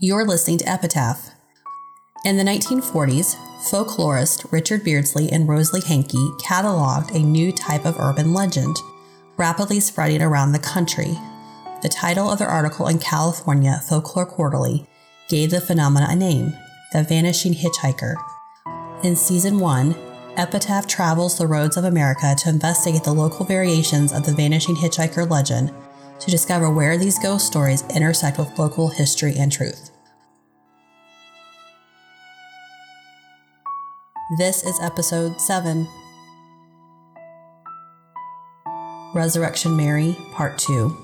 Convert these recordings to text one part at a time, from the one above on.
You're listening to Epitaph. In the 1940s, folklorist Richard Beardsley and Rosalie Hankey cataloged a new type of urban legend, rapidly spreading around the country. The title of their article in California Folklore Quarterly gave the phenomena a name The Vanishing Hitchhiker. In season one, Epitaph travels the roads of America to investigate the local variations of the vanishing hitchhiker legend to discover where these ghost stories intersect with local history and truth. This is episode 7 Resurrection Mary, Part 2.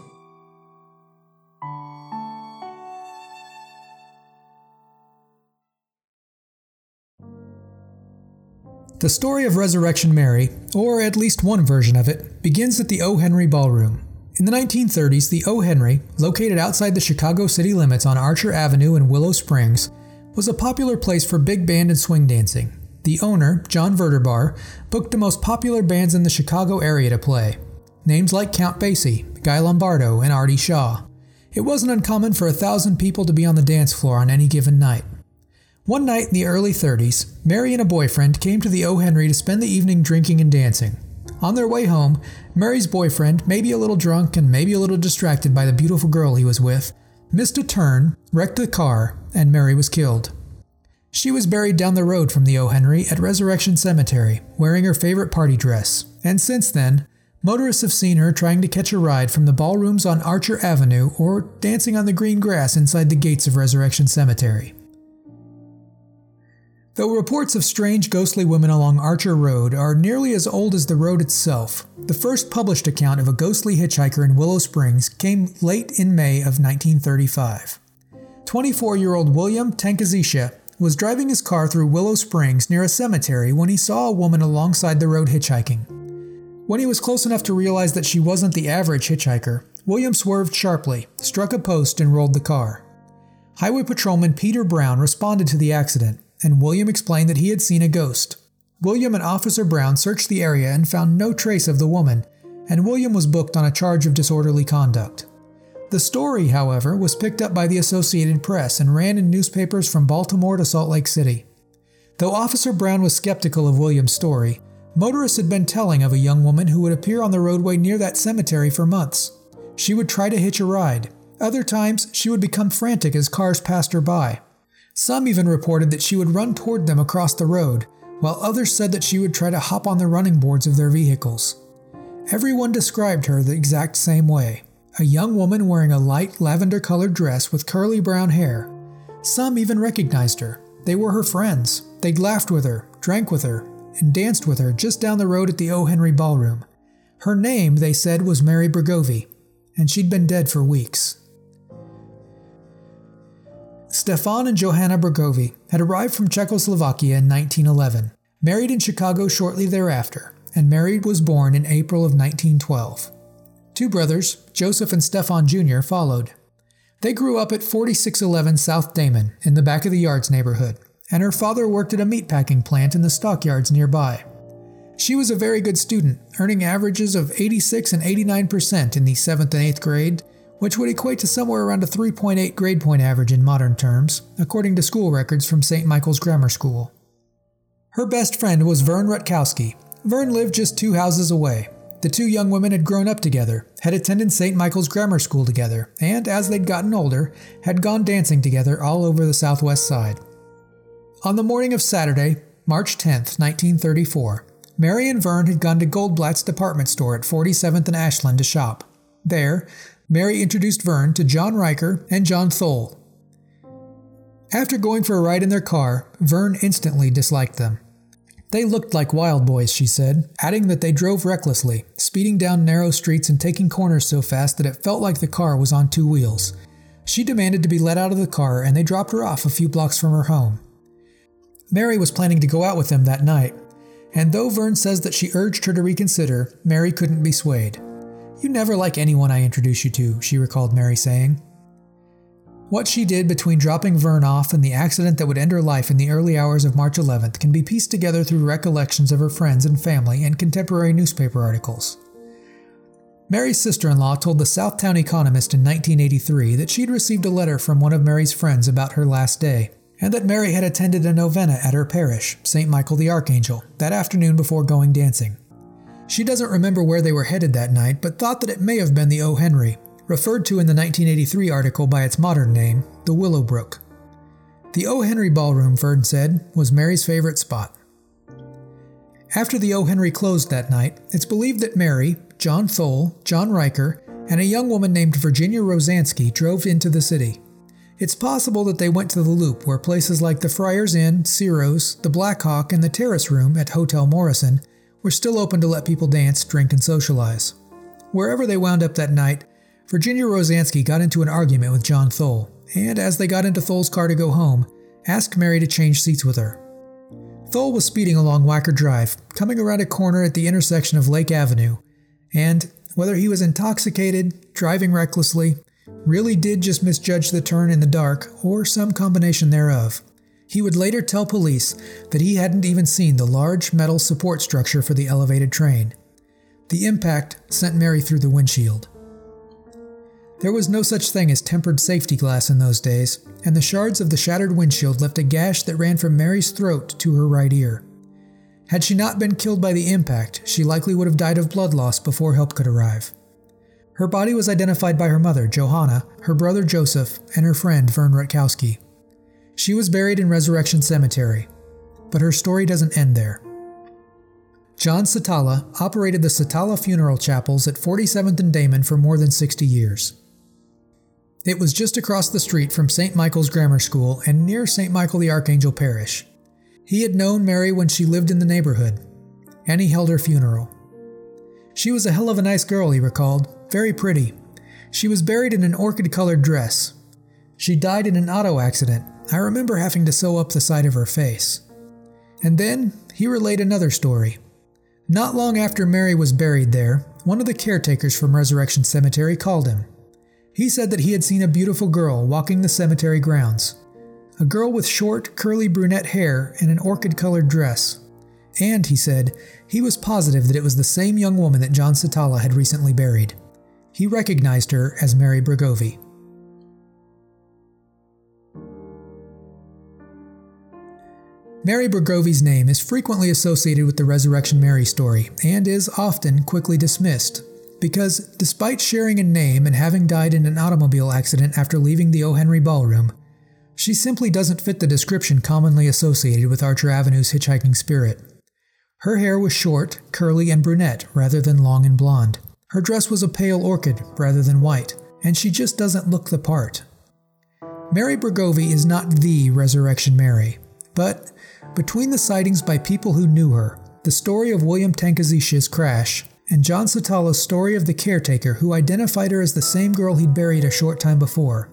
The story of Resurrection Mary, or at least one version of it, begins at the O. Henry Ballroom. In the 1930s, the O. Henry, located outside the Chicago city limits on Archer Avenue in Willow Springs, was a popular place for big band and swing dancing. The owner, John Verderbar, booked the most popular bands in the Chicago area to play. Names like Count Basie, Guy Lombardo, and Artie Shaw. It wasn't uncommon for a thousand people to be on the dance floor on any given night. One night in the early 30s, Mary and a boyfriend came to the O. Henry to spend the evening drinking and dancing. On their way home, Mary's boyfriend, maybe a little drunk and maybe a little distracted by the beautiful girl he was with, missed a turn, wrecked the car, and Mary was killed. She was buried down the road from the O. Henry at Resurrection Cemetery, wearing her favorite party dress, and since then, motorists have seen her trying to catch a ride from the ballrooms on Archer Avenue or dancing on the green grass inside the gates of Resurrection Cemetery. Though reports of strange ghostly women along Archer Road are nearly as old as the road itself, the first published account of a ghostly hitchhiker in Willow Springs came late in May of 1935. 24 year old William Tankazisha was driving his car through Willow Springs near a cemetery when he saw a woman alongside the road hitchhiking. When he was close enough to realize that she wasn't the average hitchhiker, William swerved sharply, struck a post, and rolled the car. Highway Patrolman Peter Brown responded to the accident and William explained that he had seen a ghost. William and Officer Brown searched the area and found no trace of the woman, and William was booked on a charge of disorderly conduct. The story, however, was picked up by the Associated Press and ran in newspapers from Baltimore to Salt Lake City. Though Officer Brown was skeptical of William's story, motorists had been telling of a young woman who would appear on the roadway near that cemetery for months. She would try to hitch a ride. Other times, she would become frantic as cars passed her by. Some even reported that she would run toward them across the road, while others said that she would try to hop on the running boards of their vehicles. Everyone described her the exact same way a young woman wearing a light lavender colored dress with curly brown hair. Some even recognized her. They were her friends. They'd laughed with her, drank with her, and danced with her just down the road at the O. Henry Ballroom. Her name, they said, was Mary Bregovy, and she'd been dead for weeks. Stefan and Johanna Bregovy had arrived from Czechoslovakia in 1911, married in Chicago shortly thereafter, and Mary was born in April of 1912. Two brothers, Joseph and Stefan Jr., followed. They grew up at 4611 South Damon in the back of the yards neighborhood, and her father worked at a meatpacking plant in the stockyards nearby. She was a very good student, earning averages of 86 and 89% in the 7th and 8th grade which would equate to somewhere around a 3.8 grade point average in modern terms, according to school records from St. Michael's Grammar School. Her best friend was Vern Rutkowski. Vern lived just two houses away. The two young women had grown up together, had attended St. Michael's Grammar School together, and as they'd gotten older, had gone dancing together all over the Southwest Side. On the morning of Saturday, March 10, 1934, Mary and Vern had gone to Goldblatt's department store at 47th and Ashland to shop. There, Mary introduced Vern to John Riker and John Thole. After going for a ride in their car, Vern instantly disliked them. They looked like wild boys, she said, adding that they drove recklessly, speeding down narrow streets and taking corners so fast that it felt like the car was on two wheels. She demanded to be let out of the car, and they dropped her off a few blocks from her home. Mary was planning to go out with them that night, and though Vern says that she urged her to reconsider, Mary couldn't be swayed. You never like anyone I introduce you to, she recalled Mary saying. What she did between dropping Vern off and the accident that would end her life in the early hours of March 11th can be pieced together through recollections of her friends and family and contemporary newspaper articles. Mary's sister in law told the Southtown Economist in 1983 that she'd received a letter from one of Mary's friends about her last day, and that Mary had attended a novena at her parish, St. Michael the Archangel, that afternoon before going dancing. She doesn't remember where they were headed that night, but thought that it may have been the O. Henry, referred to in the 1983 article by its modern name, the Willowbrook. The O. Henry Ballroom, Verne said, was Mary's favorite spot. After the O. Henry closed that night, it's believed that Mary, John Thole, John Riker, and a young woman named Virginia Rosansky drove into the city. It's possible that they went to the Loop, where places like the Friars Inn, Ciro's, the Black Hawk, and the Terrace Room at Hotel Morrison were still open to let people dance, drink, and socialize. Wherever they wound up that night, Virginia Rosansky got into an argument with John Thole, and as they got into Thole's car to go home, asked Mary to change seats with her. Thole was speeding along Wacker Drive, coming around a corner at the intersection of Lake Avenue, and whether he was intoxicated, driving recklessly, really did just misjudge the turn in the dark, or some combination thereof. He would later tell police that he hadn't even seen the large metal support structure for the elevated train. The impact sent Mary through the windshield. There was no such thing as tempered safety glass in those days, and the shards of the shattered windshield left a gash that ran from Mary's throat to her right ear. Had she not been killed by the impact, she likely would have died of blood loss before help could arrive. Her body was identified by her mother, Johanna, her brother Joseph, and her friend, Vern Rutkowski. She was buried in Resurrection Cemetery, but her story doesn't end there. John Satala operated the Satala Funeral Chapels at 47th and Damon for more than 60 years. It was just across the street from St. Michael's Grammar School and near St. Michael the Archangel Parish. He had known Mary when she lived in the neighborhood, and he held her funeral. She was a hell of a nice girl, he recalled, very pretty. She was buried in an orchid colored dress. She died in an auto accident. I remember having to sew up the side of her face. And then he relayed another story. Not long after Mary was buried there, one of the caretakers from Resurrection Cemetery called him. He said that he had seen a beautiful girl walking the cemetery grounds. A girl with short, curly brunette hair and an orchid colored dress. And, he said, he was positive that it was the same young woman that John Satala had recently buried. He recognized her as Mary Bregovy. Mary Bregovy's name is frequently associated with the Resurrection Mary story and is often quickly dismissed because despite sharing a name and having died in an automobile accident after leaving the O. Henry Ballroom, she simply doesn't fit the description commonly associated with Archer Avenue's hitchhiking spirit. Her hair was short, curly, and brunette rather than long and blonde. Her dress was a pale orchid rather than white, and she just doesn't look the part. Mary Bregovy is not the Resurrection Mary, but between the sightings by people who knew her, the story of William Tankazisha's crash, and John Satala's story of the caretaker who identified her as the same girl he'd buried a short time before,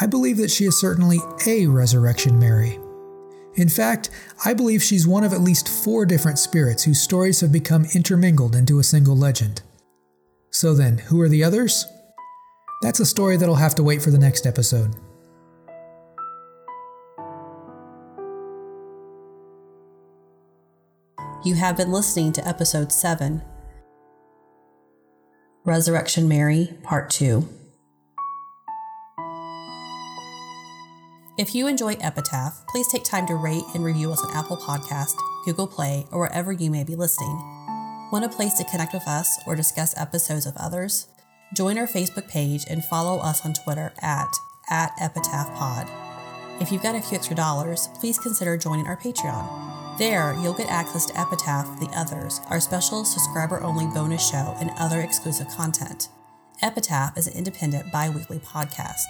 I believe that she is certainly a Resurrection Mary. In fact, I believe she's one of at least four different spirits whose stories have become intermingled into a single legend. So then, who are the others? That's a story that'll have to wait for the next episode. You have been listening to episode 7 Resurrection Mary, Part 2. If you enjoy Epitaph, please take time to rate and review us on Apple Podcast, Google Play, or wherever you may be listening. Want a place to connect with us or discuss episodes of others? Join our Facebook page and follow us on Twitter at, at Epitaph Pod. If you've got a few extra dollars, please consider joining our Patreon. There, you'll get access to Epitaph, The Others, our special subscriber only bonus show, and other exclusive content. Epitaph is an independent bi weekly podcast.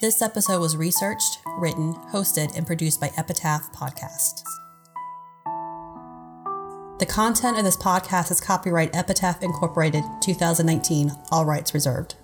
This episode was researched, written, hosted, and produced by Epitaph Podcasts. The content of this podcast is copyright Epitaph Incorporated 2019, all rights reserved.